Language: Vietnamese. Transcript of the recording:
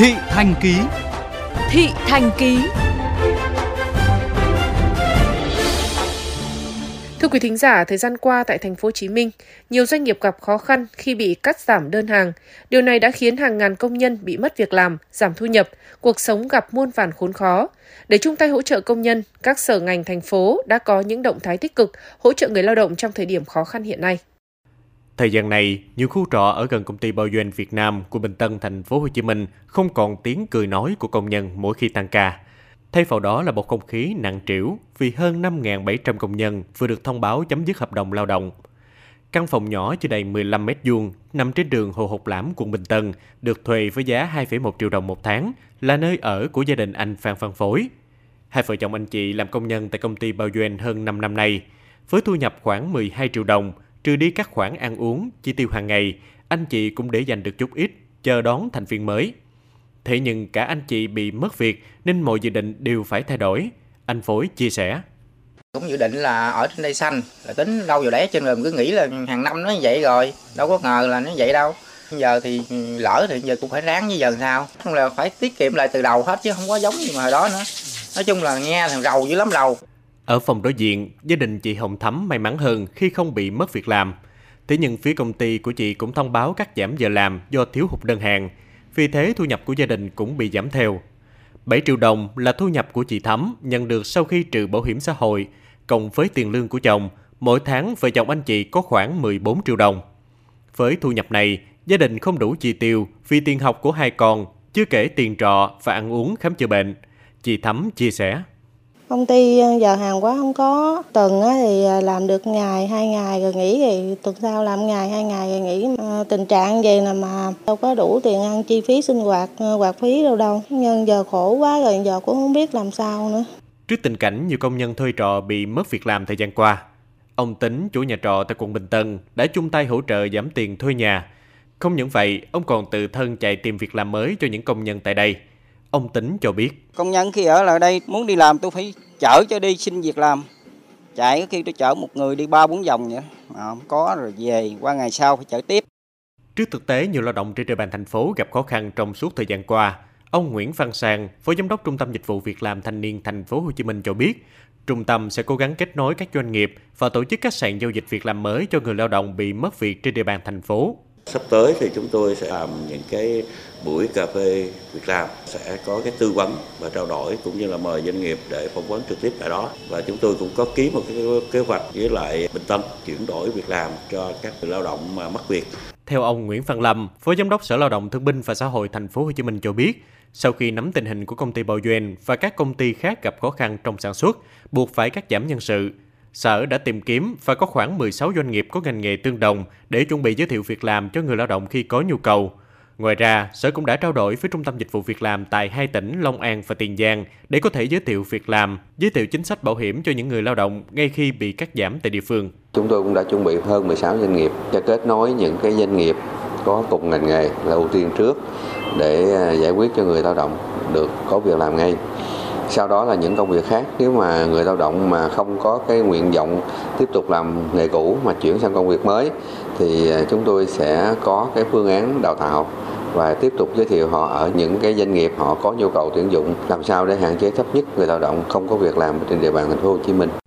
Thị Thành Ký Thị Thành Ký Thưa quý thính giả, thời gian qua tại thành phố Hồ Chí Minh, nhiều doanh nghiệp gặp khó khăn khi bị cắt giảm đơn hàng. Điều này đã khiến hàng ngàn công nhân bị mất việc làm, giảm thu nhập, cuộc sống gặp muôn vàn khốn khó. Để chung tay hỗ trợ công nhân, các sở ngành thành phố đã có những động thái tích cực hỗ trợ người lao động trong thời điểm khó khăn hiện nay. Thời gian này, nhiều khu trọ ở gần công ty bao doanh Việt Nam của Bình Tân, thành phố Hồ Chí Minh không còn tiếng cười nói của công nhân mỗi khi tăng ca. Thay vào đó là một không khí nặng trĩu vì hơn 5.700 công nhân vừa được thông báo chấm dứt hợp đồng lao động. Căn phòng nhỏ chưa đầy 15 mét vuông nằm trên đường Hồ Hộc Lãm, quận Bình Tân, được thuê với giá 2,1 triệu đồng một tháng, là nơi ở của gia đình anh Phan Văn Phối. Hai vợ chồng anh chị làm công nhân tại công ty bao doanh hơn 5 năm nay. Với thu nhập khoảng 12 triệu đồng, trừ đi các khoản ăn uống, chi tiêu hàng ngày, anh chị cũng để dành được chút ít, chờ đón thành viên mới. Thế nhưng cả anh chị bị mất việc nên mọi dự định đều phải thay đổi. Anh Phối chia sẻ. Cũng dự định là ở trên đây xanh, là tính đâu vào đấy trên rồi cứ nghĩ là hàng năm nó như vậy rồi, đâu có ngờ là nó vậy đâu. Giờ thì lỡ thì giờ cũng phải ráng như giờ sao. Không là phải tiết kiệm lại từ đầu hết chứ không có giống như mà hồi đó nữa. Nói chung là nghe thằng rầu dữ lắm rầu. Ở phòng đối diện, gia đình chị Hồng Thắm may mắn hơn khi không bị mất việc làm. Thế nhưng phía công ty của chị cũng thông báo cắt giảm giờ làm do thiếu hụt đơn hàng. Vì thế thu nhập của gia đình cũng bị giảm theo. 7 triệu đồng là thu nhập của chị Thắm nhận được sau khi trừ bảo hiểm xã hội, cộng với tiền lương của chồng, mỗi tháng vợ chồng anh chị có khoảng 14 triệu đồng. Với thu nhập này, gia đình không đủ chi tiêu vì tiền học của hai con, chưa kể tiền trọ và ăn uống khám chữa bệnh. Chị Thắm chia sẻ. Công ty ờ, giờ hàng quá không có, tuần thì ờ, làm được ngày, hai ngày rồi nghỉ thì tuần sau làm ngày, hai ngày rồi nghỉ. À, tình trạng vậy là mà đâu có đủ tiền ăn chi phí sinh hoạt, hoạt phí đâu đâu. Nhưng giờ khổ quá rồi giờ cũng không biết làm sao nữa. Trước tình cảnh nhiều công nhân thuê trọ bị mất việc làm thời gian qua, ông Tính, chủ nhà trọ tại quận Bình Tân, đã chung tay hỗ trợ giảm tiền thuê nhà. Không những vậy, ông còn tự thân chạy tìm việc làm mới cho những công nhân tại đây – Ông Tính cho biết. Công nhân khi ở lại đây muốn đi làm tôi phải chở cho đi xin việc làm. Chạy khi tôi chở một người đi ba bốn vòng vậy. Mà không có rồi về qua ngày sau phải chở tiếp. Trước thực tế nhiều lao động trên địa bàn thành phố gặp khó khăn trong suốt thời gian qua, ông Nguyễn Văn Sang, Phó Giám đốc Trung tâm Dịch vụ Việc làm Thanh niên Thành phố Hồ Chí Minh cho biết, trung tâm sẽ cố gắng kết nối các doanh nghiệp và tổ chức các sàn giao dịch việc làm mới cho người lao động bị mất việc trên địa bàn thành phố. Sắp tới thì chúng tôi sẽ làm những cái buổi cà phê việc làm sẽ có cái tư vấn và trao đổi cũng như là mời doanh nghiệp để phỏng vấn trực tiếp tại đó và chúng tôi cũng có ký một cái kế hoạch với lại Bình Tân chuyển đổi việc làm cho các người lao động mà mất việc. Theo ông Nguyễn Văn Lâm, Phó Giám đốc Sở Lao động Thương binh và Xã hội Thành phố Hồ Chí Minh cho biết, sau khi nắm tình hình của công ty Bảo Doanh và các công ty khác gặp khó khăn trong sản xuất, buộc phải cắt giảm nhân sự, Sở đã tìm kiếm và có khoảng 16 doanh nghiệp có ngành nghề tương đồng để chuẩn bị giới thiệu việc làm cho người lao động khi có nhu cầu. Ngoài ra, Sở cũng đã trao đổi với Trung tâm Dịch vụ Việc làm tại hai tỉnh Long An và Tiền Giang để có thể giới thiệu việc làm, giới thiệu chính sách bảo hiểm cho những người lao động ngay khi bị cắt giảm tại địa phương. Chúng tôi cũng đã chuẩn bị hơn 16 doanh nghiệp cho kết nối những cái doanh nghiệp có cùng ngành nghề là ưu tiên trước để à, giải quyết cho người lao động được có việc làm ngay sau đó là những công việc khác nếu mà người lao động mà không có cái nguyện vọng tiếp tục làm nghề cũ mà chuyển sang công việc mới, thì à, chúng tôi sẽ có cái phương án đào tạo và tiếp tục giới thiệu họ ở những cái doanh nghiệp họ có nhu cầu tuyển dụng, làm sao để hạn chế thấp nhất người lao động không có việc làm trên địa bàn thành phố Hồ Chí Minh.